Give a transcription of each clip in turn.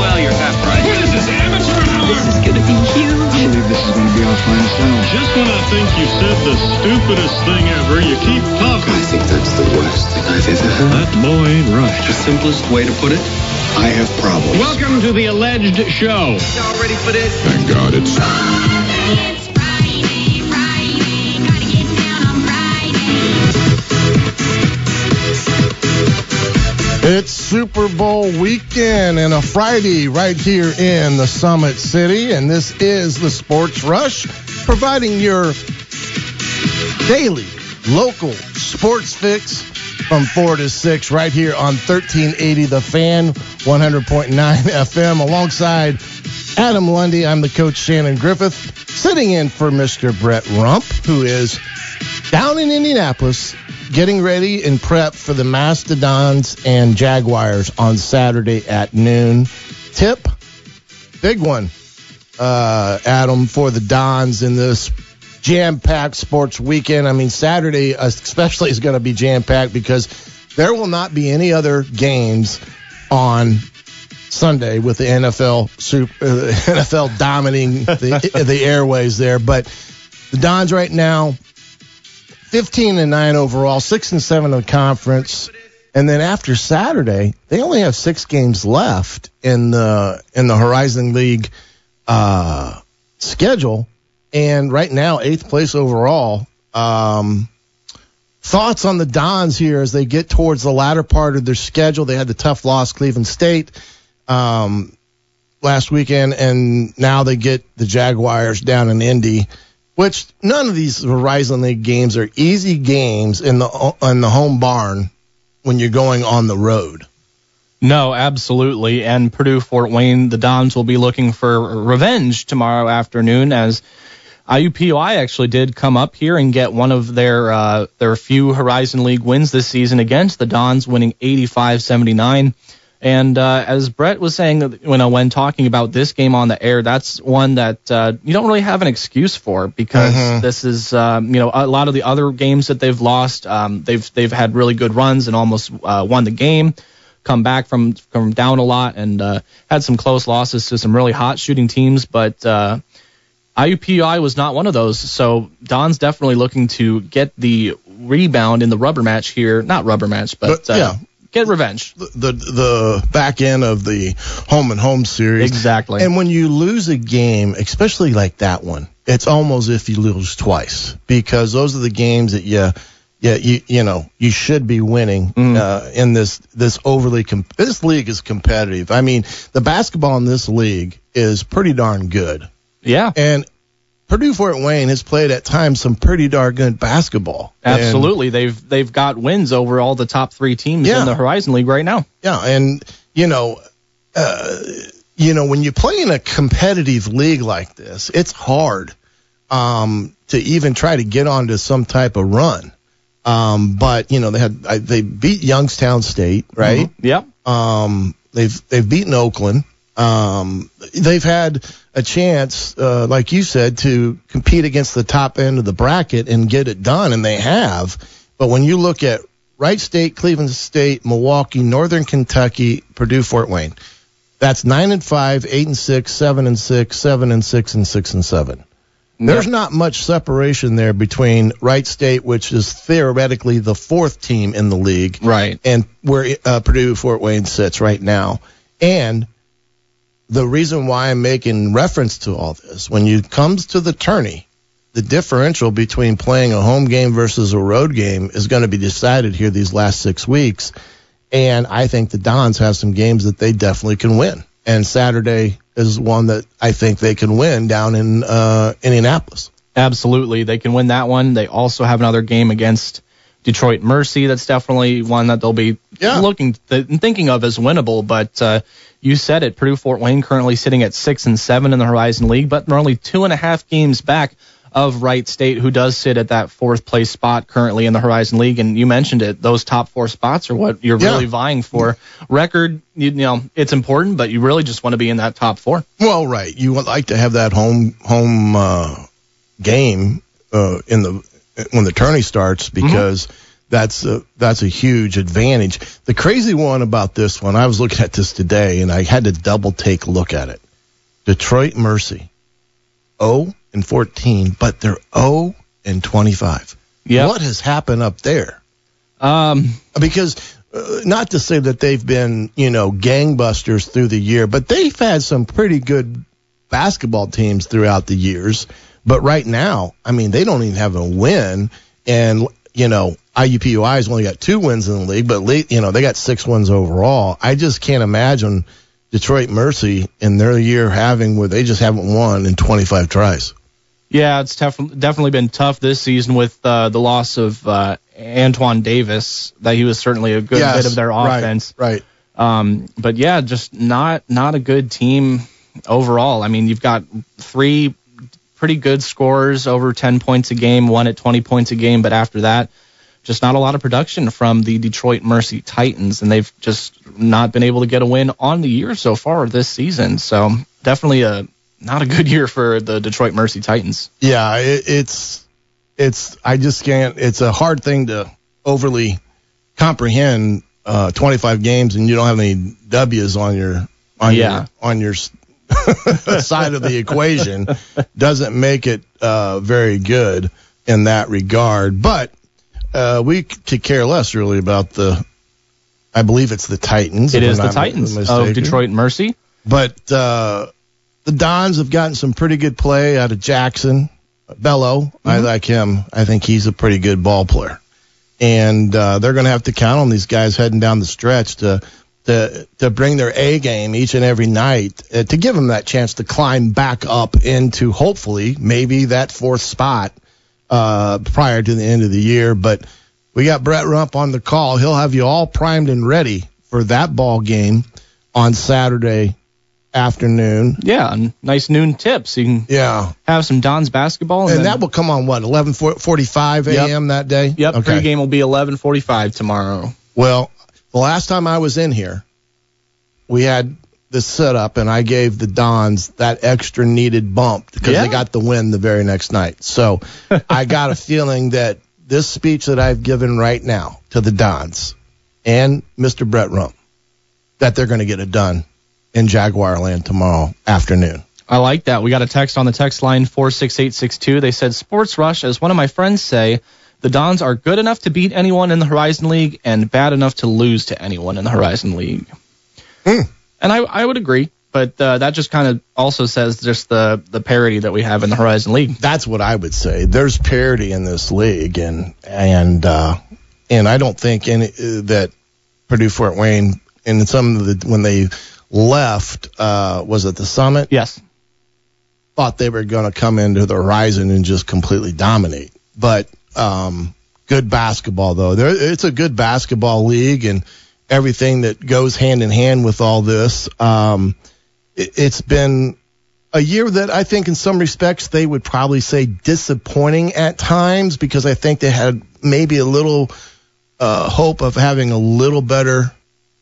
Yeah, well, you're half right. What is this, amateur hour? This is gonna be huge. I believe this is going to be our finest hour. Just when I think you said the stupidest thing ever, you keep talking. I think that's the worst thing I've ever heard. That boy ain't right. The simplest way to put it, I have problems. Welcome to the alleged show. Y'all ready for this? Thank God it's It's Super Bowl weekend and a Friday right here in the Summit City. And this is the Sports Rush, providing your daily local sports fix from 4 to 6 right here on 1380 The Fan, 100.9 FM. Alongside Adam Lundy, I'm the coach Shannon Griffith, sitting in for Mr. Brett Rump, who is down in Indianapolis getting ready and prep for the Mastodons and Jaguars on Saturday at noon. Tip, big one, uh, Adam, for the Dons in this jam-packed sports weekend. I mean, Saturday especially is going to be jam-packed because there will not be any other games on Sunday with the NFL super, uh, NFL dominating the, the airways there. But the Dons right now 15 and 9 overall, 6 and 7 in the conference. And then after Saturday, they only have 6 games left in the in the Horizon League uh, schedule and right now 8th place overall. Um, thoughts on the Dons here as they get towards the latter part of their schedule. They had the tough loss Cleveland State um, last weekend and now they get the Jaguars down in Indy which none of these Horizon League games are easy games in the in the home barn when you're going on the road. No, absolutely. And Purdue Fort Wayne, the Dons will be looking for revenge tomorrow afternoon as IUPUI actually did come up here and get one of their uh, their few Horizon League wins this season against the Dons, winning 85-79. And uh, as Brett was saying, you know, when talking about this game on the air, that's one that uh, you don't really have an excuse for because Mhm. this is, um, you know, a lot of the other games that they've lost, um, they've they've had really good runs and almost uh, won the game, come back from from down a lot and uh, had some close losses to some really hot shooting teams, but. Uh, IUPUI was not one of those, so Don's definitely looking to get the rebound in the rubber match here. Not rubber match, but, But, uh, yeah. Get revenge. The, the the back end of the home and home series. Exactly. And when you lose a game, especially like that one, it's almost as if you lose twice because those are the games that you yeah, you you know you should be winning uh, in this this overly com- this league is competitive. I mean, the basketball in this league is pretty darn good. Yeah, And Purdue Fort Wayne has played at times some pretty darn good basketball. And- absolutely. they've they've got wins over all the top three teams Yeah. in the Horizon League right now. Yeah, and you know, uh, you know, when you play in a competitive league like this, it's hard um, to even try to get onto some type of run. Um, but you know, they had I, they beat Youngstown State, right? Yep. Um, they've they've beaten Oakland. Um, they've had a chance, uh, like you said, to compete against the top end of the bracket and get it done, and they have. But when you look at Wright State, Cleveland State, Milwaukee, Northern Kentucky, Purdue, Fort Wayne, that's nine and five, eight and six, seven and six, seven and six, and six and seven. There's not much separation there between Wright State, which is theoretically the fourth team in the league, Right. and where uh, Purdue Fort Wayne sits right now. And the reason why I'm making reference to all this, when it comes to the tourney, the differential between playing a home game versus a road game is going to be decided here these last six weeks. And I think the Dons have some games that they definitely can win. And Saturday is one that I think they can win down in uh, Indianapolis. Absolutely. They can win that one. They also have another game against Detroit Mercy. That's definitely one that they'll be Yeah. looking th- thinking of as winnable. But uh, you said it. Purdue Fort Wayne currently sitting at six and seven in the Horizon League, but they're only two and a half games back of Wright State, who does sit at that fourth place spot currently in the Horizon League. And you mentioned it; those top four spots are what you're Yeah. really vying for. Record, you, you know, it's important, but you really just want to be in that top four. Well, right. You would like to have that home home uh, game uh, in the when the tourney starts because that's a, that's a huge advantage. The crazy one about this one, I was looking at this today and I had to double take a look at it. Detroit Mercy, 0 and 14, but they're 0 and 25. Yep. What has happened up there? Um, because uh, not to say that they've been, you know, gangbusters through the year, but they've had some pretty good basketball teams throughout the years. But right now, I mean, they don't even have a win, and you know, IUPUI has only got two wins in the league, but you know, they got six wins overall. I just can't imagine Detroit Mercy in their year having where they just haven't won in 25 tries. Yeah, it's def- definitely been tough this season with uh, the loss of uh, Antoine Davis. That he was certainly a good Yes, bit of their right, offense. right. Um, but yeah, just not not a good team overall. I mean, you've got three pretty good scores over 10 points a game, one at 20 points a game, but after that, just not a lot of production from the Detroit Mercy Titans, and they've just not been able to get a win on the year so far this season. So definitely a not a good year for the Detroit Mercy Titans. Yeah, it, it's it's I just can't. It's a hard thing to overly comprehend. Uh, 25 games and you don't have any W's on your on Yeah. your on your side of the equation doesn't make it uh, very good in that regard. But uh, we could care less really about the. I believe it's the Titans. It I'm the Titans of. Detroit Mercy. But uh, the Dons have gotten some pretty good play out of Jackson. Bello, I like him. I think he's a pretty good ball player. And uh, they're going to have to count on these guys heading down the stretch to to to bring their A game each and every night uh, to give them that chance to climb back up into hopefully maybe that fourth spot uh, prior to the end of the year. But we got Brett Rump on the call. He'll have you all primed and ready for that ball game on Saturday afternoon. Yeah, nice noon tips. you can Yeah. have some Don's basketball. And, And that will come on what, 11:45 Yep. a.m. that day? Yep, Okay. pregame will be 11:45 tomorrow. Well, the last time I was in here, we had this setup, and I gave the Dons that extra needed bump because Yeah. they got the win the very next night. So I got a feeling that this speech that I've given right now to the Dons and Mr. Brett Rump, that they're going to get it done in Jaguar Land tomorrow afternoon. I like that. We got a text on the text line 46862. They said, Sports Rush, as one of my friends say, the Dons are good enough to beat anyone in the Horizon League and bad enough to lose to anyone in the Horizon League. Hmm. And I, I would agree, but uh, that just kind of also says just the, the parity that we have in the Horizon League. that's what I would say. There's parity in this league, and and uh, and I don't think any uh, that Purdue Fort Wayne and some of the when they left uh, was it the summit Yes. thought they were going to come into the horizon and just completely dominate. But um, good basketball though. There, it's a good basketball league and everything that goes hand in hand with all this. Um, it, it's been a year that I think in some respects they would probably say disappointing at times because I think they had maybe a little uh, hope of having a little better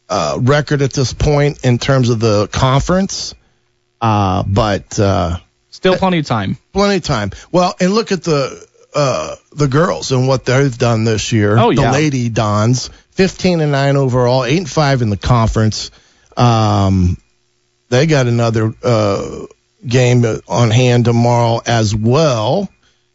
uh, record at this point in terms of the conference. Uh, but uh, Still plenty of time. plenty of time. Well, and look at the uh, the girls and what they've done this year. Oh, yeah. The Lady Dons, 15 and 9 overall, 8 and 5 in the conference. Um, they got another uh, game on hand tomorrow as well.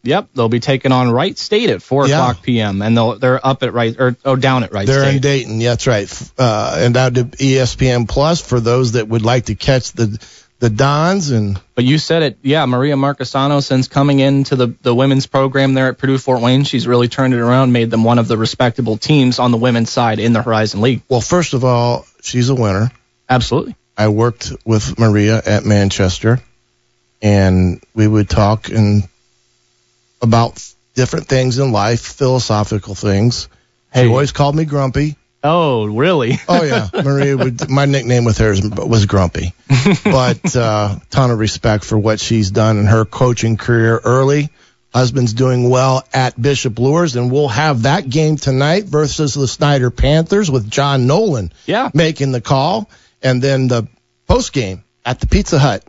Yep, they'll be taking on Wright State at 4 Yeah. o'clock p.m., and they'll, they're up at Wright, or oh, down at Wright They're State. in Dayton. Yeah, that's right. Uh, and out to ESPN Plus for those that would like to catch the the Dons and But you said it, yeah. Maria Marchesano, since coming into the, the women's program there at Purdue Fort Wayne, she's really turned it around, made them one of the respectable teams on the women's side in the Horizon League. well, first of all, she's a winner. Absolutely. I worked with Maria at Manchester, and we would talk and about different things in life, philosophical things. Hey. She always called me grumpy. Oh, really? Oh yeah, Maria would. My nickname with her is- was Grumpy, but uh, ton of respect for what she's done in her coaching career early. Husband's doing well at Bishop Luers, and we'll have that game tonight versus the Snider Panthers with John Nolan Yeah. making the call, and then the post game at the Pizza Hut.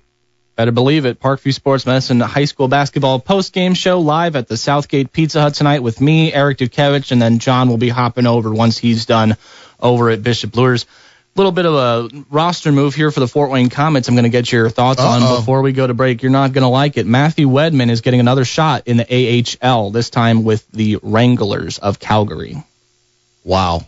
Better believe it. Parkview Sports Medicine High School Basketball post-game show live at the Southgate Pizza Hut tonight with me, Eric Dukevich, and then John will be hopping over once he's done over at Bishop Luers. Little bit of a roster move here for the Fort Wayne Komets. I'm going to get your thoughts Uh-oh. on before we go to break. You're not going to like it. Matthew Wedman is getting another shot in the AHL, this time with the Wranglers of Calgary. Wow.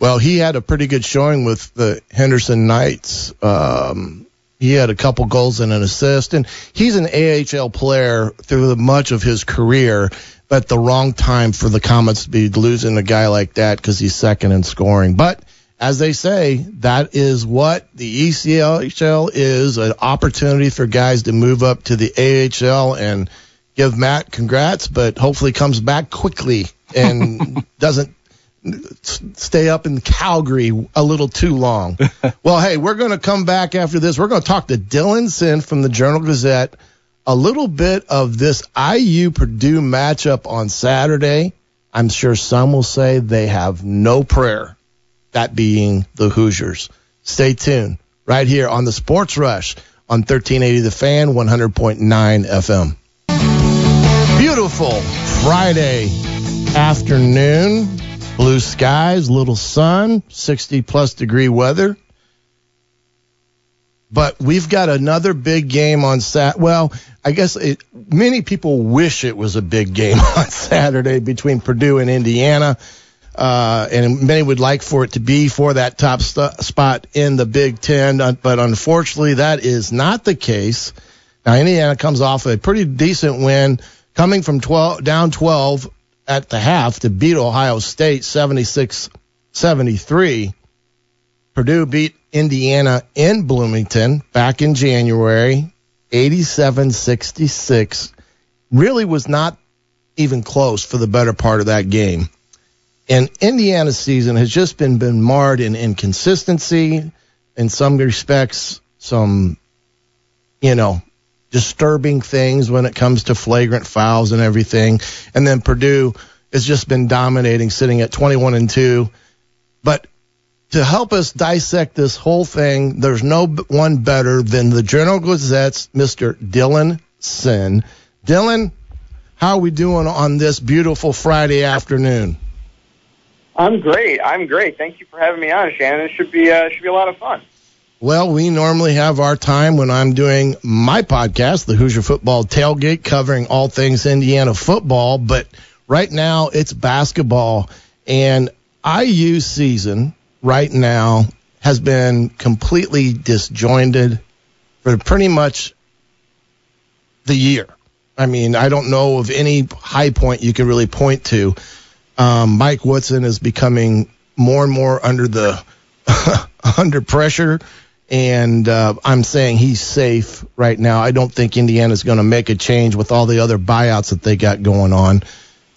Well, he had a pretty good showing with the Henderson Knights. Um, he had a couple goals and an assist, and he's an AHL player through the, much of his career. But the wrong time for the Komets to be losing a guy like that because he's second in scoring. But as they say, that is what the ECHL is an opportunity for guys to move up to the AHL and give Matt congrats, but hopefully comes back quickly and doesn't stay up in Calgary a little too long. well, hey, we're going to come back after this. We're going to talk to Dylan Sinn from the Journal Gazette. A little bit of this IU Purdue matchup on Saturday. I'm sure some will say they have no prayer, that being the Hoosiers. Stay tuned right here on the Sports Rush on 1380 The Fan, 100.9 FM. Beautiful Friday afternoon. Blue skies, little sun, 60 plus degree weather. But we've got another big game on Sat. Well, I guess it, many people wish it was a big game on Saturday between Purdue and Indiana. Uh, and many would like for it to be for that top st- spot in the Big Ten, uh, but unfortunately, that is not the case. Now, Indiana comes off a pretty decent win, coming from 12 down 12 at the half to beat Ohio State 76 73. Purdue beat Indiana in Bloomington back in January 87 66. Really was not even close for the better part of that game. And Indiana's season has just been, been marred in inconsistency, in some respects, some, you know, disturbing things when it comes to flagrant fouls and everything. And then Purdue has just been dominating, sitting at 21 and 2. But to help us dissect this whole thing, there's no one better than the Journal Gazette's Mr. Dylan Sinn. Dylan, how are we doing on this beautiful Friday afternoon? I'm great. I'm great. Thank you for having me on, Shannon. It should be uh, should be a lot of fun. Well, we normally have our time when I'm doing my podcast, the Hoosier Football Tailgate, covering all things Indiana football. But right now, it's basketball. And IU season right now has been completely disjointed for pretty much the year. I mean, I don't know of any high point you can really point to. Um, Mike Woodson is becoming more and more under the under pressure, and uh, I'm saying he's safe right now. I don't think Indiana's going to make a change with all the other buyouts that they got going on.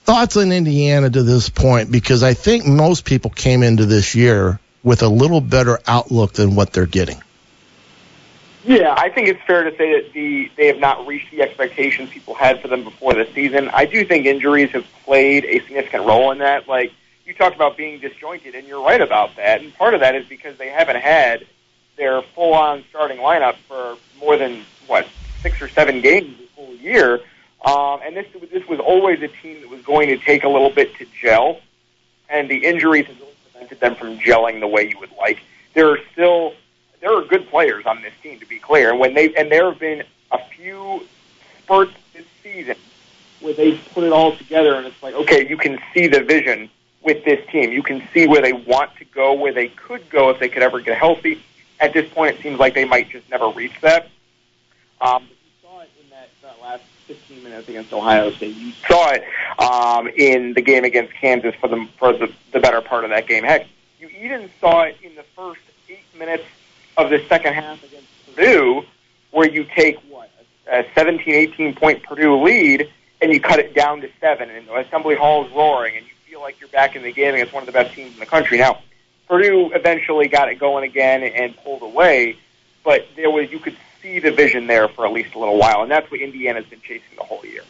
Thoughts on Indiana to this point? Because I think most people came into this year with a little better outlook than what they're getting. Yeah, I think it's fair to say that the they have not reached the expectations people had for them before the season. I do think injuries have played a significant role in that. Like you talked about being disjointed, and you're right about that. And part of that is because they haven't had their full-on starting lineup for more than what six or seven games this whole year. Um, and this this was always a team that was going to take a little bit to gel, and the injuries really prevented them from gelling the way you would like. There are still there are good players on this team, to be clear. And when they and there have been a few spurts this season where they put it all together, and it's like, okay, you can see the vision with this team. You can see where they want to go, where they could go if they could ever get healthy. At this point, it seems like they might just never reach that. Um, you saw it in that, that last 15 minutes against Ohio State. You saw it um, in the game against Kansas for the for the, the better part of that game. Heck, you even saw it in the first eight minutes of the second half against Purdue, where you take what a 17, 18 point Purdue lead, and you cut it down to seven, and Assembly Hall is roaring, and you feel like you're back in the game against one of the best teams in the country. Now, Purdue eventually got it going again and pulled away, but there was you could see the vision there for at least a little while, and that's what Indiana's been chasing the whole year.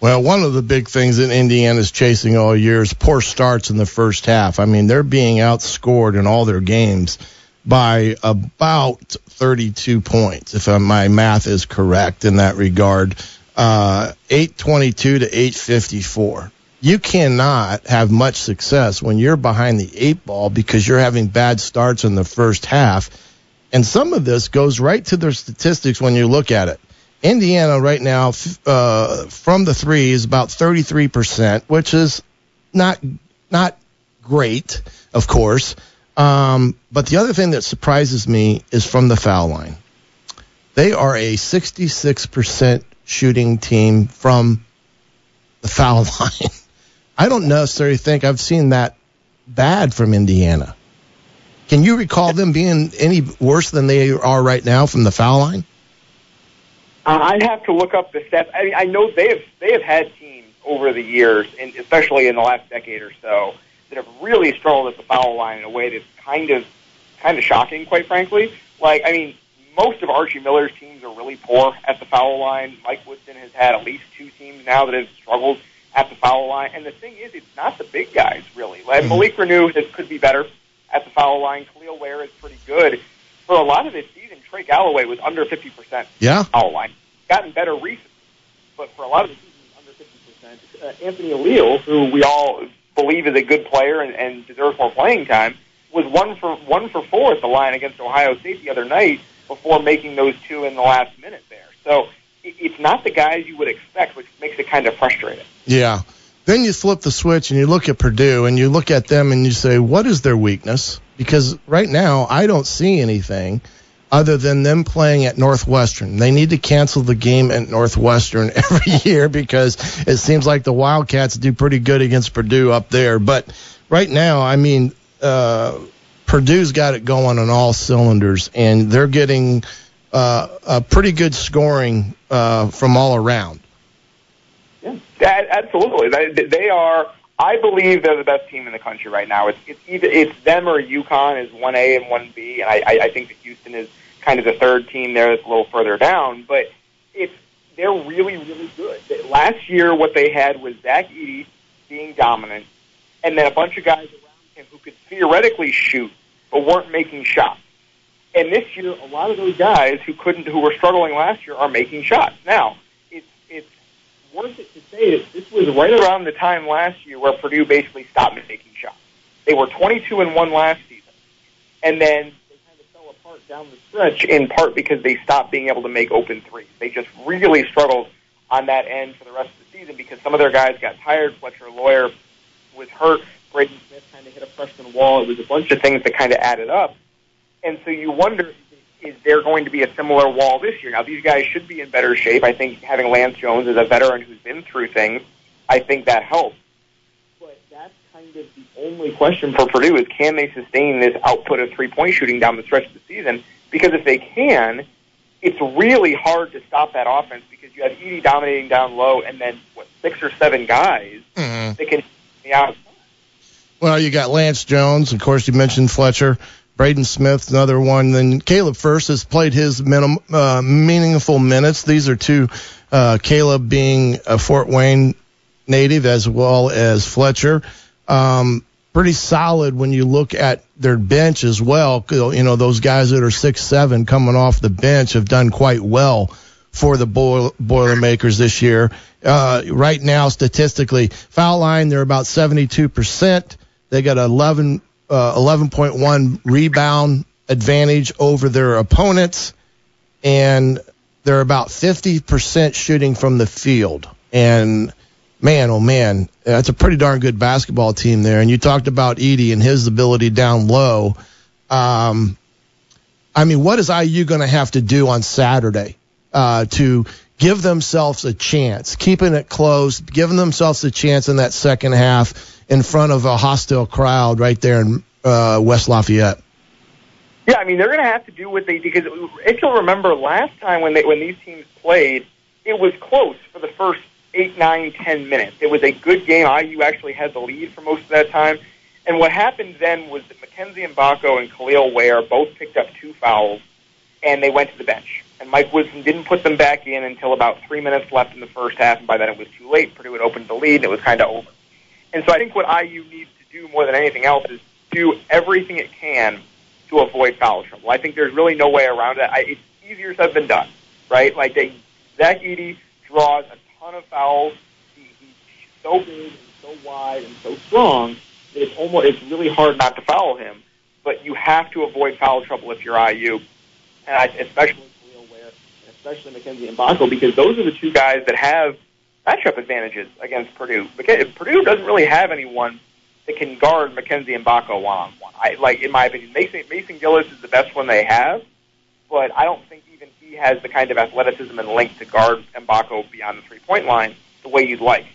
Well, one of the big things that Indiana's chasing all year is poor starts in the first half. I mean, they're being outscored in all their games by about 32 points, if my math is correct in that regard. Uh, 822 to 854. You cannot have much success when you're behind the eight ball because you're having bad starts in the first half. And some of this goes right to their statistics when you look at it. Indiana right now uh, from the three is about 33%, which is not not great, of course. Um, but the other thing that surprises me is from the foul line. They are a 66% shooting team from the foul line. I don't necessarily think I've seen that bad from Indiana. Can you recall them being any worse than they are right now from the foul line? Uh, I'd have to look up the stats. I mean, I know they have they have had teams over the years, and especially in the last decade or so, that have really struggled at the foul line in a way that's kind of kind of shocking, quite frankly. Like, I mean, most of Archie Miller's teams are really poor at the foul line. Mike Woodson has had at least two teams now that have struggled at the foul line. And the thing is, it's not the big guys really. Like Malik Reneau this could be better at the foul line. Kel'el Ware is pretty good. For a lot of this season, Trey Galloway was under 50% Yeah. foul line. Gotten better recently, but for a lot of the season, under 50%. Uh, Anthony O'Leal, who we all believe is a good player and, and deserves more playing time, was one for one for four at the line against Ohio State the other night before making those two in the last minute there. So it's not the guys you would expect, which makes it kind of frustrating. Yeah. Then you flip the switch and you look at Purdue and you look at them and you say, what is their weakness? Because right now, I don't see anything other than them playing at Northwestern. They need to cancel the game at Northwestern every year because it seems like the Wildcats do pretty good against Purdue up there. But right now, I mean, uh, Purdue's got it going on all cylinders, and they're getting uh, a pretty good scoring uh, from all around. Yeah, absolutely. They, they are. I believe they're the best team in the country right now. It's it's either it's them or UConn is one A and one B, and I, I, I think that Houston is kind of the third team there that's a little further down. But it's they're really really good. Last year, what they had was Zach Edey being dominant, and then a bunch of guys around him who could theoretically shoot but weren't making shots. And this year, a lot of those guys who couldn't, who were struggling last year, are making shots. Now, it's it's worth it to say that this was right around the time last year where Purdue basically stopped making shots. They were 22 and one last season, and then they kind of fell apart down the stretch in part because they stopped being able to make open threes. They just really struggled on that end for the rest of the season because some of their guys got tired. Fletcher Loyer was hurt. Braden Smith kind of hit a freshman wall. It was a bunch of things that kind of added up. And so you wonder, is there going to be a similar wall this year? Now, these guys should be in better shape. I think having Lance Jones as a veteran who's been through things, I think that helps. But that's kind of the only question for Purdue is can they sustain this output of three-point shooting down the stretch of the season? Because if they can, it's really hard to stop that offense because you have Edey dominating down low and then, what, six or seven guys Mhm. that can the out. Well, you got Lance Jones, of course. You mentioned Fletcher, Braden Smith, another one. Then Caleb Furst has played his minim, uh, meaningful minutes. These are two, uh, Caleb being a Fort Wayne native as well as Fletcher. Um, pretty solid when you look at their bench as well. You know, those guys that are six seven coming off the bench have done quite well for the Boil- Boilermakers this year. Uh, right now, statistically, foul line they're about 72 percent. They got 11 uh, 11.1 rebound advantage over their opponents, and they're about 50% shooting from the field. And man, oh man, that's a pretty darn good basketball team there. And you talked about Edey and his ability down low. Um, I mean, what is IU going to have to do on Saturday uh, to give themselves a chance, keeping it close, giving themselves a chance in that second half in front of a hostile crowd right there in uh, West Lafayette? Yeah, I mean they're going to have to do what they because if you'll remember last time when they when these teams played, it was close for the first eight, nine, ten minutes. It was a good game. IU actually had the lead for most of that time. And what happened then was that Mackenzie Mgbako and Kel'el Ware both picked up two fouls, and they went to the bench. And Mike Woodson didn't put them back in until about three minutes left in the first half, and by then it was too late. Purdue had opened the lead, and it was kind of over. And so I think what IU needs to do more than anything else is do everything it can to avoid foul trouble. I think there's really no way around it. I, it's easier said than done, right? Like they, Zach Edey draws a ton of fouls. He, he's so big and so wide and so strong that it's almost it's really hard not to foul him. But you have to avoid foul trouble if you're IU, and I, especially Kel'el Ware, and especially Mackenzie Mgbako, because those are the two guys that have matchup advantages against Purdue. Because Purdue doesn't really have anyone that can guard Mackenzie Mgbako one on one. I like, in my opinion, Mason Mason Gillis is the best one they have, but I don't think even he has the kind of athleticism and length to guard Mgbako beyond the three point line the way you'd like.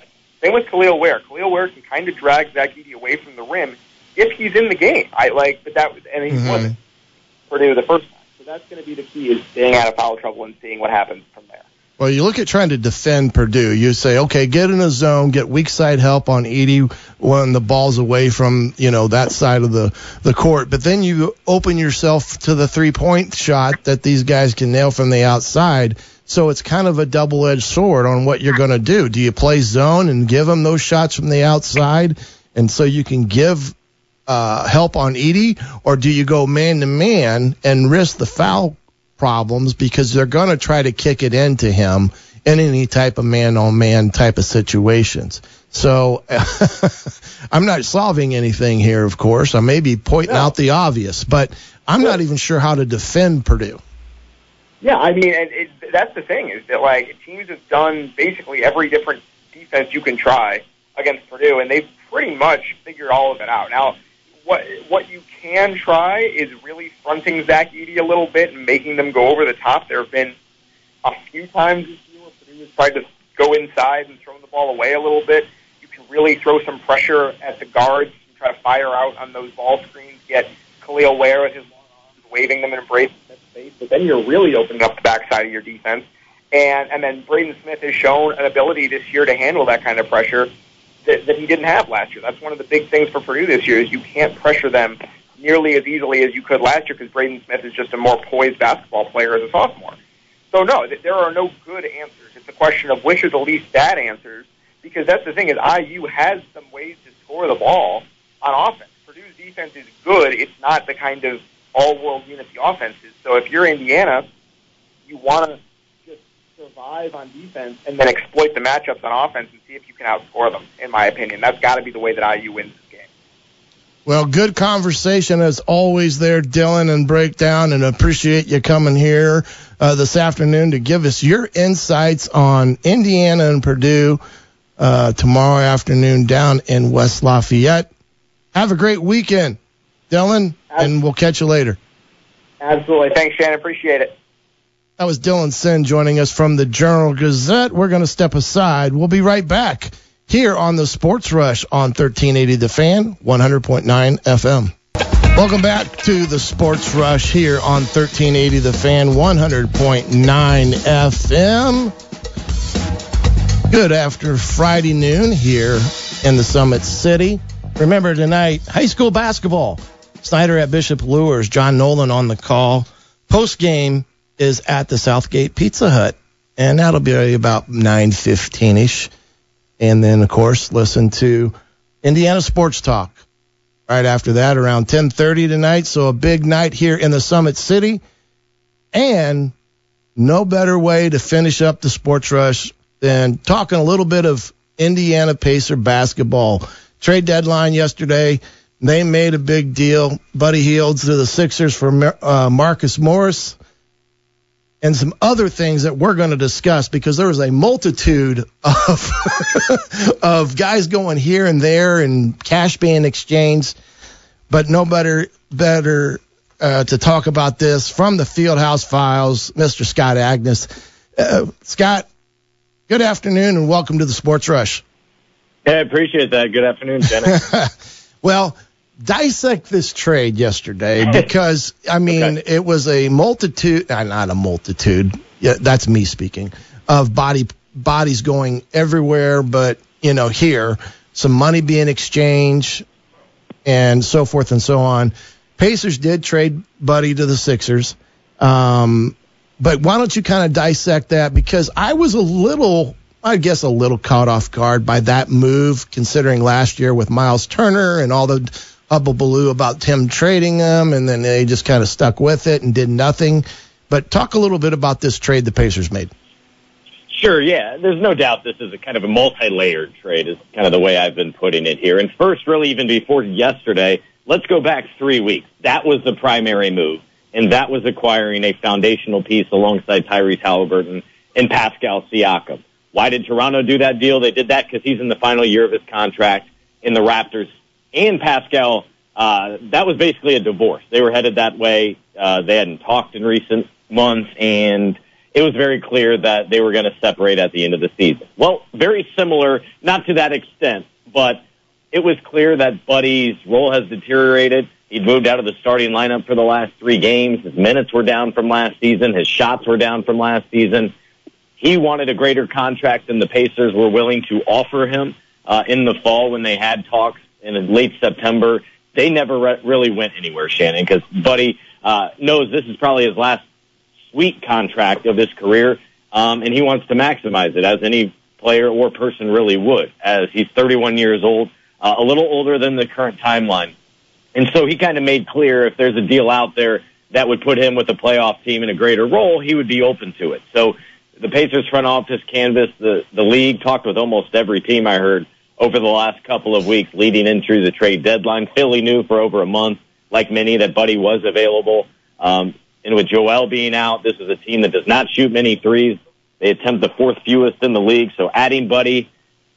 Same with Kel'el Ware. Kel'el Ware can kind of drag Zach Edey away from the rim if he's in the game. I like, but that was, and he Mhm. wasn't Purdue the first time. So that's going to be the key is staying out of foul trouble and seeing what happens from there. Well, you look at trying to defend Purdue. You say, okay, get in a zone, get weak side help on Edey when the ball's away from you know that side of the the court. But then you open yourself to the three point shot that these guys can nail from the outside. So it's kind of a double edged sword on what you're going to do. Do you play zone and give them those shots from the outside, and so you can give uh, help on Edey, or do you go man to man and risk the foul problems because they're going to try to kick it into him in any type of man on man type of situations. So I'm not solving anything here, of course. I may be pointing No. out the obvious, but I'm not even sure how to defend Purdue. Yeah, I mean, and it, that's the thing is that like teams have done basically every different defense you can try against Purdue, and they've pretty much figured all of it out. Now, what what you can try is really fronting Zach Edey a little bit and making them go over the top. There have been a few times this year where Purdue has tried to go inside and throw the ball away a little bit. You can really throw some pressure at the guards and try to fire out on those ball screens. Get Kel'el Ware with his long arms waving them and embracing that space. But then you're really opening up the backside of your defense. And and then Braden Smith has shown an ability this year to handle that kind of pressure that, that he didn't have last year. That's one of the big things for Purdue this year is you can't pressure them nearly as easily as you could last year because Braden Smith is just a more poised basketball player as a sophomore. So no, th- there are no good answers. It's a question of which are the least bad answers because that's the thing is IU has some ways to score the ball on offense. Purdue's defense is good. It's not the kind of all-world unit the offense is. So if you're Indiana, you want to survive on defense and then exploit the matchups on offense and see if you can outscore them. In my opinion, that's got to be the way that IU wins this game. Well, good conversation as always there, Dylan, and breakdown, and appreciate you coming here uh, this afternoon to give us your insights on Indiana and Purdue uh, tomorrow afternoon down in West Lafayette. Have a great weekend, Dylan, and we'll catch you later. Absolutely. Thanks, Shannon. Appreciate it. That was Dylan Sinn joining us from the Journal Gazette. We're going to step aside. We'll be right back here on the Sports Rush on 1380 The Fan, 100.9 FM. Welcome back to the Sports Rush here on 1380 The Fan, 100.9 FM. Good after Friday noon here in the Summit City. Remember tonight, high school basketball. Snider at Bishop Luers, John Nolan on the call. Post game is at the Southgate Pizza Hut, and that'll be about 9:15 ish. And then, of course, listen to Indiana Sports Talk right after that, around 10:30 tonight. So a big night here in the Summit City, and no better way to finish up the Sports Rush than talking a little bit of Indiana Pacer basketball. Trade deadline yesterday. They made a big deal. Buddy Hields to the Sixers for uh, Marcus Morris and some other things that we're going to discuss because there was a multitude of of guys going here and there and cash being exchanged, but no better better uh, to talk about this from the Fieldhouse Files, Mr. Scott Agness. Uh, Scott, good afternoon and welcome to the Sports Rush. Yeah, I appreciate that. Good afternoon, Jenna. well, dissect this trade yesterday because I mean it was a multitude, uh, not a multitude. Yeah, that's me speaking of body bodies going everywhere, but you know here some money being exchanged and so forth and so on. Pacers did trade Buddy to the Sixers. Um, but why don't you kind of dissect that? Because I was a little, I guess, a little caught off guard by that move, considering last year with Myles Turner and all the hubbubaloo about him trading him, and then they just kind of stuck with it and did nothing. But talk a little bit about this trade the Pacers made. Sure, yeah. There's no doubt this is a kind of a multi-layered trade is kind of the way I've been putting it here. And first, really even before yesterday, let's go back three weeks. That was the primary move. And that was acquiring a foundational piece alongside Tyrese Halliburton and Pascal Siakam. Why did Toronto do that deal? They did that because he's in the final year of his contract in the Raptors. And Pascal, uh, that was basically a divorce. They were headed that way. Uh, they hadn't talked in recent months and it was very clear that they were going to separate at the end of the season. Well, very similar, not to that extent, but it was clear that Buddy's role has deteriorated. He'd moved out of the starting lineup for the last three games. His minutes were down from last season. His shots were down from last season. He wanted a greater contract than the Pacers were willing to offer him uh, in the fall when they had talks in late September. They never re- really went anywhere, Shannon, because Buddy uh, knows this is probably his last sweet contract of his career, um, and he wants to maximize it as any player or person really would, as he's 31 years old, uh, a little older than the current timeline. And so he kind of made clear if there's a deal out there that would put him with a playoff team in a greater role, he would be open to it. So the Pacers front office canvassed the, the league, talked with almost every team I heard over the last couple of weeks leading into the trade deadline. Philly knew for over a month, like many, that Buddy was available. Um, and with Joel being out, this is a team that does not shoot many threes. They attempt the fourth fewest in the league. So adding Buddy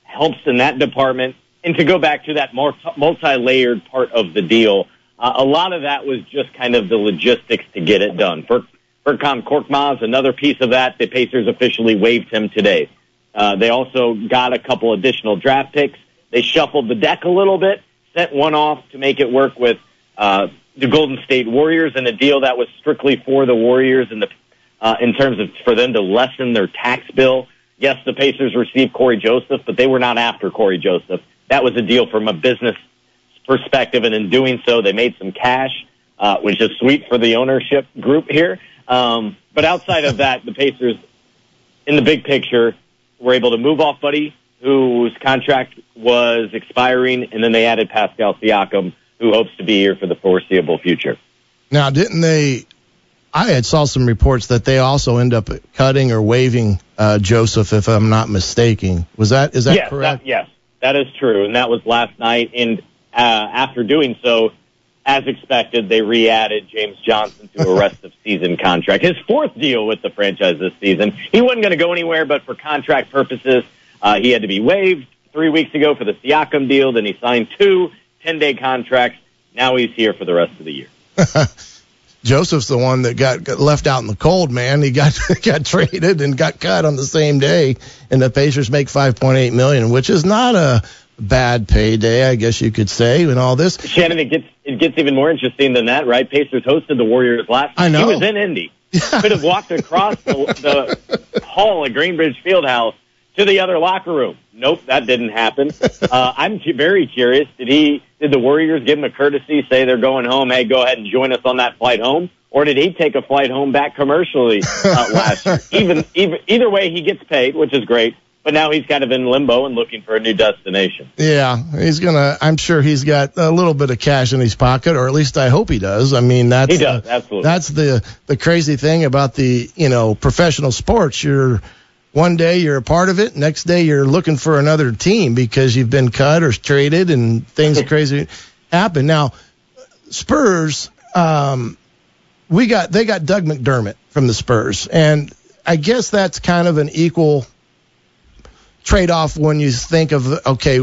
helps in that department. And to go back to that multi-layered part of the deal, uh, a lot of that was just kind of the logistics to get it done. For Furkan Korkmaz, another piece of that, the Pacers officially waived him today. Uh, they also got a couple additional draft picks. They shuffled the deck a little bit, sent one off to make it work with uh, the Golden State Warriors in a deal that was strictly for the Warriors in the uh, in terms of for them to lessen their tax bill. Yes, the Pacers received Cory Joseph, but they were not after Cory Joseph. That was a deal from a business perspective, and in doing so, they made some cash, uh, which is sweet for the ownership group here. Um, but outside of that, the Pacers, in the big picture, were able to move off Buddy, whose contract was expiring, and then they added Pascal Siakam, who hopes to be here for the foreseeable future. Now, didn't they? I had saw some reports that they also end up cutting or waiving uh, Joseph, if I'm not mistaken. Was that is that yes, correct? That, yes, that is true, and that was last night. And uh, after doing so, as expected, they re-added James Johnson to a rest of season contract. His fourth deal with the franchise this season. He wasn't going to go anywhere, but for contract purposes, uh, he had to be waived three weeks ago for the Siakam deal. Then he signed two 10-day contracts. Now he's here for the rest of the year. Joseph's the one that got, got left out in the cold, man. He got got traded and got cut on the same day, and the Pacers make 5.8 million, which is not a bad payday, I guess you could say, and all this. Shannon, it gets it gets even more interesting than that, right? Pacers hosted the Warriors last. I know. He was in Indy. Could have walked across the, the hall at Gainbridge Fieldhouse to the other locker room. Nope, that didn't happen. Uh, I'm cu- very curious. Did he? Did the Warriors give him a courtesy, say they're going home? Hey, go ahead and join us on that flight home, or did he take a flight home back commercially uh, last year? Even, even either way, he gets paid, which is great. But now he's kind of in limbo and looking for a new destination. Yeah, he's gonna. I'm sure he's got a little bit of cash in his pocket, or at least I hope he does. I mean, that's He does, the- absolutely. That's the the crazy thing about the you know professional sports. You're one day you're a part of it, next day you're looking for another team because you've been cut or traded, and things crazy happen. Now, Spurs, um, we got they got Doug McDermott from the Spurs, and I guess that's kind of an equal trade off when you think of okay,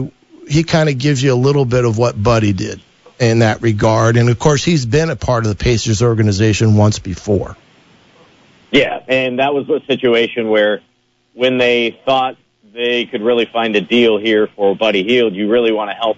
he kind of gives you a little bit of what Buddy did in that regard, and of course he's been a part of the Pacers organization once before. Yeah, and that was a situation where when they thought they could really find a deal here for Buddy Hield, you really want to help,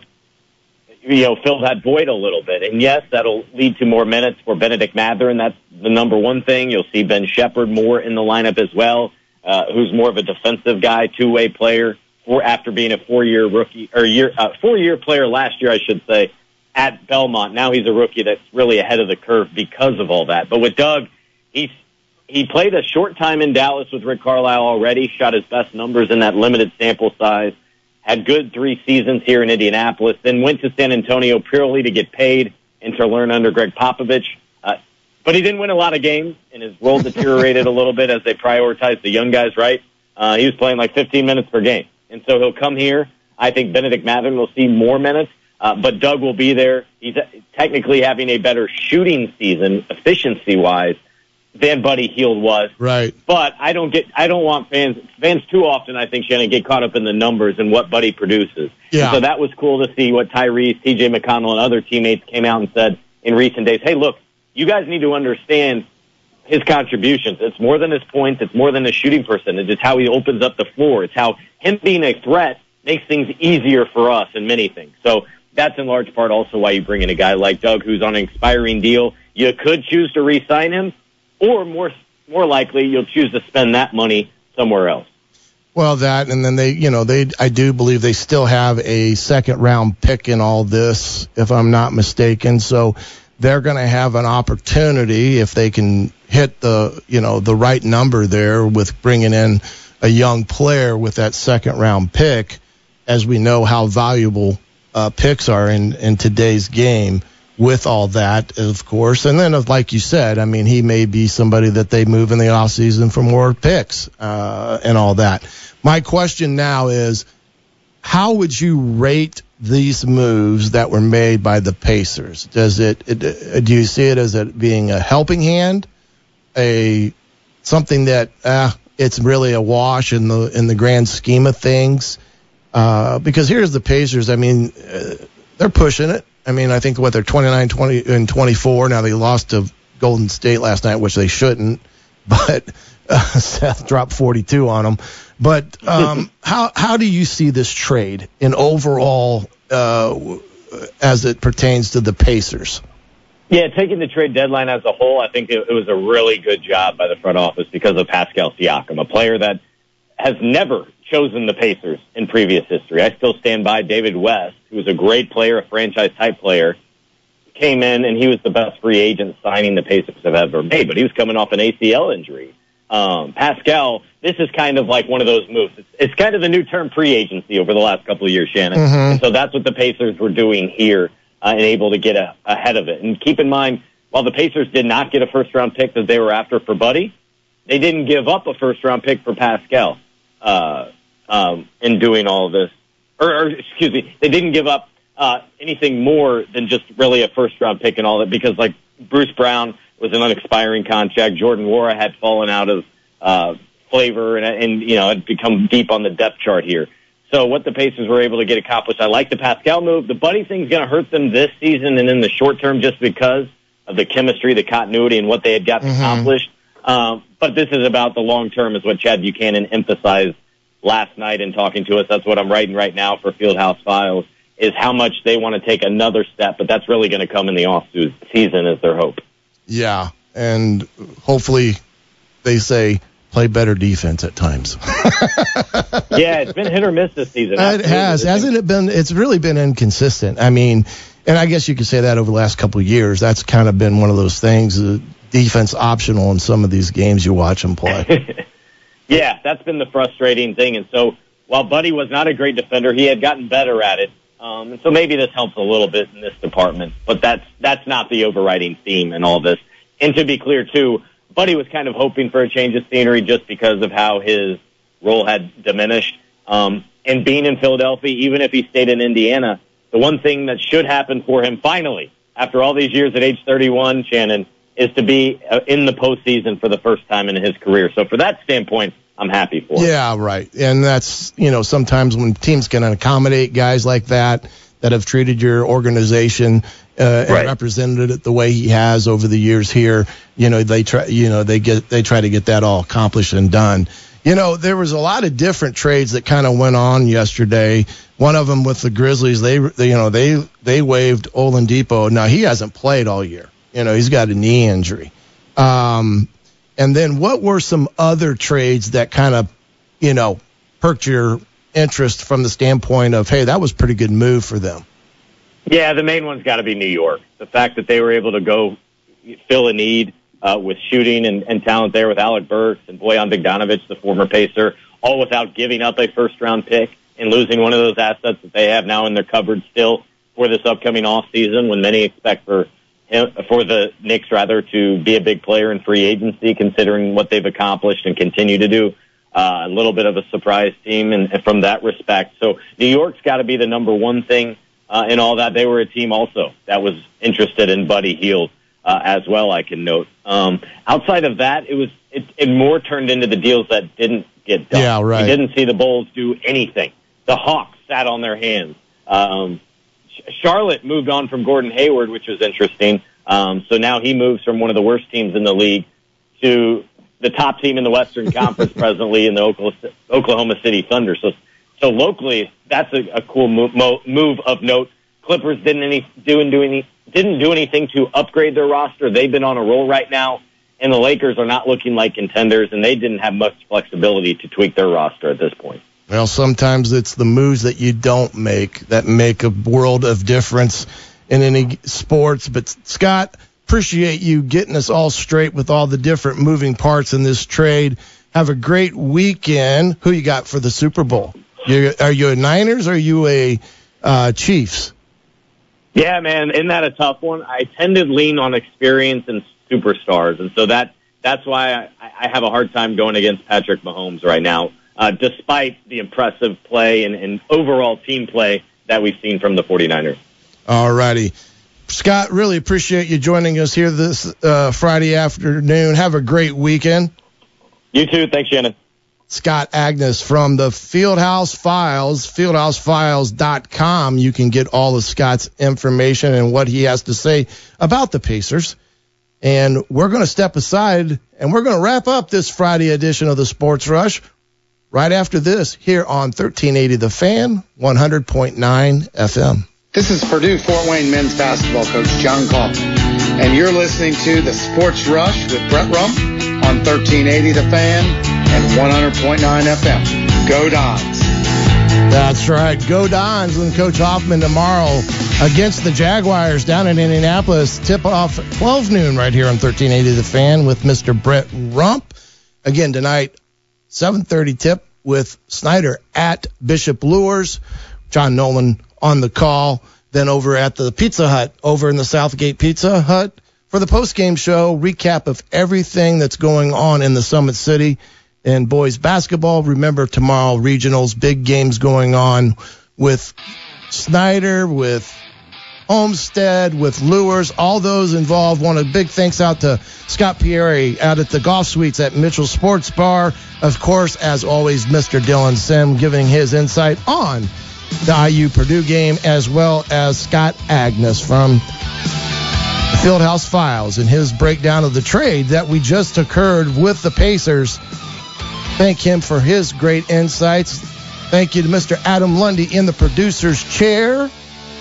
you know, fill that void a little bit. And yes, that'll lead to more minutes for Bennedict Mathurin, and that's the number one thing. You'll see Ben Sheppard more in the lineup as well. Uh, who's more of a defensive guy, two way player. For after being a four year rookie or year uh, four year player last year, I should say, at Belmont. Now he's a rookie that's really ahead of the curve because of all that. But with Doug, he's he played a short time in Dallas with Rick Carlisle already, shot his best numbers in that limited sample size, had good three seasons here in Indianapolis, then went to San Antonio purely to get paid and to learn under Gregg Popovich. Uh, but he didn't win a lot of games, and his role deteriorated a little bit as they prioritized the young guys, right? Uh, he was playing like 15 minutes per game. And so he'll come here. I think Bennedict Mathurin will see more minutes, uh, but Doug will be there. He's technically having a better shooting season, efficiency wise, than Buddy Hield was. Right. But I don't get, I don't want fans, fans too often, I think, Shannon, get caught up in the numbers and what Buddy produces. Yeah. And so that was cool to see what Tyrese, TJ McConnell, and other teammates came out and said in recent days. Hey, look, you guys need to understand his contributions. It's more than his points. It's more than his shooting percentage. It's how he opens up the floor. It's how him being a threat makes things easier for us in many things. So that's in large part also why you bring in a guy like Doug who's on an expiring deal. You could choose to re-sign him or more, more likely you'll choose to spend that money somewhere else. Well, that and then they, you know, they I do believe they still have a second round pick in all this, if I'm not mistaken. So they're going to have an opportunity if they can hit the, you know, the right number there with bringing in a young player with that second round pick, as we know how valuable uh, picks are in in today's game. With all that, of course, and then like you said, I mean, he may be somebody that they move in the off season for more picks uh, and all that. My question now is, how would you rate these moves that were made by the Pacers? Does it, it do you see it as it being a helping hand, a something that uh, it's really a wash in the in the grand scheme of things? Uh, because here's the Pacers. I mean, uh, they're pushing it. I mean, I think what they're 29, 20, and 24. Now they lost to Golden State last night, which they shouldn't, but uh, Steph dropped 42 on them. But um, how how do you see this trade in overall uh, as it pertains to the Pacers? Yeah, taking the trade deadline as a whole, I think it, it was a really good job by the front office because of Pascal Siakam, a player that has never chosen the Pacers in previous history. I still stand by David West, who was a great player, a franchise type player, came in and he was the best free agent signing the Pacers have ever made, but he was coming off an ACL injury. Um, Pascal, this is kind of like one of those moves. It's, it's kind of the new term free agency over the last couple of years, Shannon. Mhm. And so that's what the Pacers were doing here uh, and able to get a, ahead of it. And keep in mind, while the Pacers did not get a first round pick that they were after for Buddy, they didn't give up a first round pick for Pascal uh, um, in doing all of this. Or, or excuse me, they didn't give up uh, anything more than just really a first round pick and all that because like Bruce Brown was an unexpiring contract. Jordan Nwora had fallen out of uh, flavor and, and you know had become deep on the depth chart here. So what the Pacers were able to get accomplished, I like the Pascal move. The Buddy thing's going to hurt them this season and in the short term just because of the chemistry, the continuity, and what they had got Mhm. accomplished. Um, but this is about the long term, is what Chad Buchanan emphasized last night in talking to us. That's what I'm writing right now for Fieldhouse Files. Is how much they want to take another step, but that's really going to come in the off season, is their hope. Yeah, and hopefully they say play better defense at times. yeah, it's been hit or miss this season. It has, hasn't it been? It's really been inconsistent. I mean, and I guess you could say that over the last couple of years. That's kind of been one of those things. Uh, defense optional in some of these games you watch them play. Yeah, that's been the frustrating thing. And so while Buddy was not a great defender, he had gotten better at it. Um, and so maybe this helps a little bit in this department, but that's, that's not the overriding theme in all this. And to be clear too, Buddy was kind of hoping for a change of scenery just because of how his role had diminished. Um, and being in Philadelphia, even if he stayed in Indiana, the one thing that should happen for him finally, after all these years at age 31, Shannon, is to be uh, in the postseason for the first time in his career. So for that standpoint, I'm happy for yeah, right. And that's you know sometimes when teams can accommodate guys like that that have treated your organization uh, and Right. represented it the way he has over the years here. You know they try. You know they get they try to get that all accomplished and done. You know, there was a lot of different trades that kind of went on yesterday. One of them with the Grizzlies, they, they you know, they they waived Oladipo. Now he hasn't played all year. You know, he's got a knee injury. Um, And then what were some other trades that kind of, you know, perked your interest from the standpoint of, hey, that was pretty good move for them? Yeah, the main one's got to be New York. The fact that they were able to go fill a need uh, with shooting and, and talent there with Alec Burks and Bojan Bogdanovic, the former Pacer, all without giving up a first round pick and losing one of those assets that they have now in their cupboard still for this upcoming off season when many expect for for the Knicks rather to be a big player in free agency considering what they've accomplished and continue to do. Uh, a little bit of a surprise team and, and from that respect. So New York's got to be the number one thing uh, in all that. They were a team also that was interested in Buddy Hield uh, as well. I can note. Um, outside of that, it was it, it more turned into the deals that didn't get done. Yeah, right. We didn't see the Bulls do anything. The Hawks sat on their hands. Um, Charlotte moved on from Gordon Hayward, which was interesting. Um, so now he moves from one of the worst teams in the league to the top team in the Western Conference presently in the Oklahoma, Oklahoma City Thunder. So, so locally, that's a, a cool move, mo- move of note. Clippers didn't any doing do any didn't do anything to upgrade their roster. They've been on a roll right now, and the Lakers are not looking like contenders, and they didn't have much flexibility to tweak their roster at this point. Well, sometimes it's the moves that you don't make that make a world of difference in any sports. But Scott, appreciate you getting us all straight with all the different moving parts in this trade. Have a great weekend. Who you got for the Super Bowl? You, are you a Niners or are you a uh, Chiefs? Yeah, man, isn't that a tough one? I tend to lean on experience and superstars, and so that that's why I, I have a hard time going against Patrick Mahomes right now, uh, despite the impressive play and, and overall team play that we've seen from the 49ers. All righty. Scott, really appreciate you joining us here this uh, Friday afternoon. Have a great weekend. You too. Thanks, Shannon. Scott Agness from the Fieldhouse Files, fieldhousefiles.com. You can get all of Scott's information and what he has to say about the Pacers. And we're going to step aside and we're going to wrap up this Friday edition of the Sports Rush right after this here on 1380 The Fan, 100.9 FM. This is Purdue Fort Wayne men's basketball coach Jon Coffman, and you're listening to the Sports Rush with Brett Rump on 1380 The Fan and 100.9 FM. Go Dons. That's right. Go Dons and Coach Coffman tomorrow against the Jaguars down in Indianapolis. Tip off at 12 noon right here on 1380 The Fan with Mr. Brett Rump. Again tonight, 7:30 tip with Snider at Bishop Luers. John Nolan on the call. Then over at the Pizza Hut over in the Southgate Pizza Hut for the post-game show recap of everything that's going on in the Summit City and boys basketball. Remember tomorrow regionals, big games going on with Snider, with Homestead, with Luers, all those involved. Want a big thanks out to Scott Pieri out at the Golf Suites at Mitchell Sports Bar. Of course, as always, Mr. Dylan Sinn giving his insight on the IU Purdue game, as well as Scott Agness from Fieldhouse Files and his breakdown of the trade that we just occurred with the Pacers. Thank him for his great insights. Thank you to Mr. Adam Lundy in the producer's chair.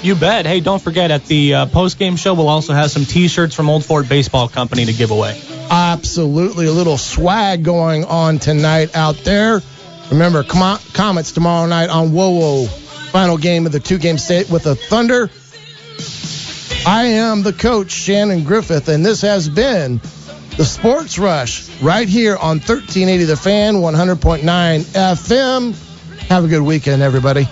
You bet. Hey, don't forget at the uh, post game show, we'll also have some T-shirts from Old Fort Baseball Company to give away. Absolutely, a little swag going on tonight out there. Remember, com- Komets tomorrow night on WOWO. Final game of the two-game set with the Thunder. I am the coach, Shannon Griffith, and this has been the Sports Rush right here on 1380 The Fan, 100.9 FM. Have a good weekend, everybody.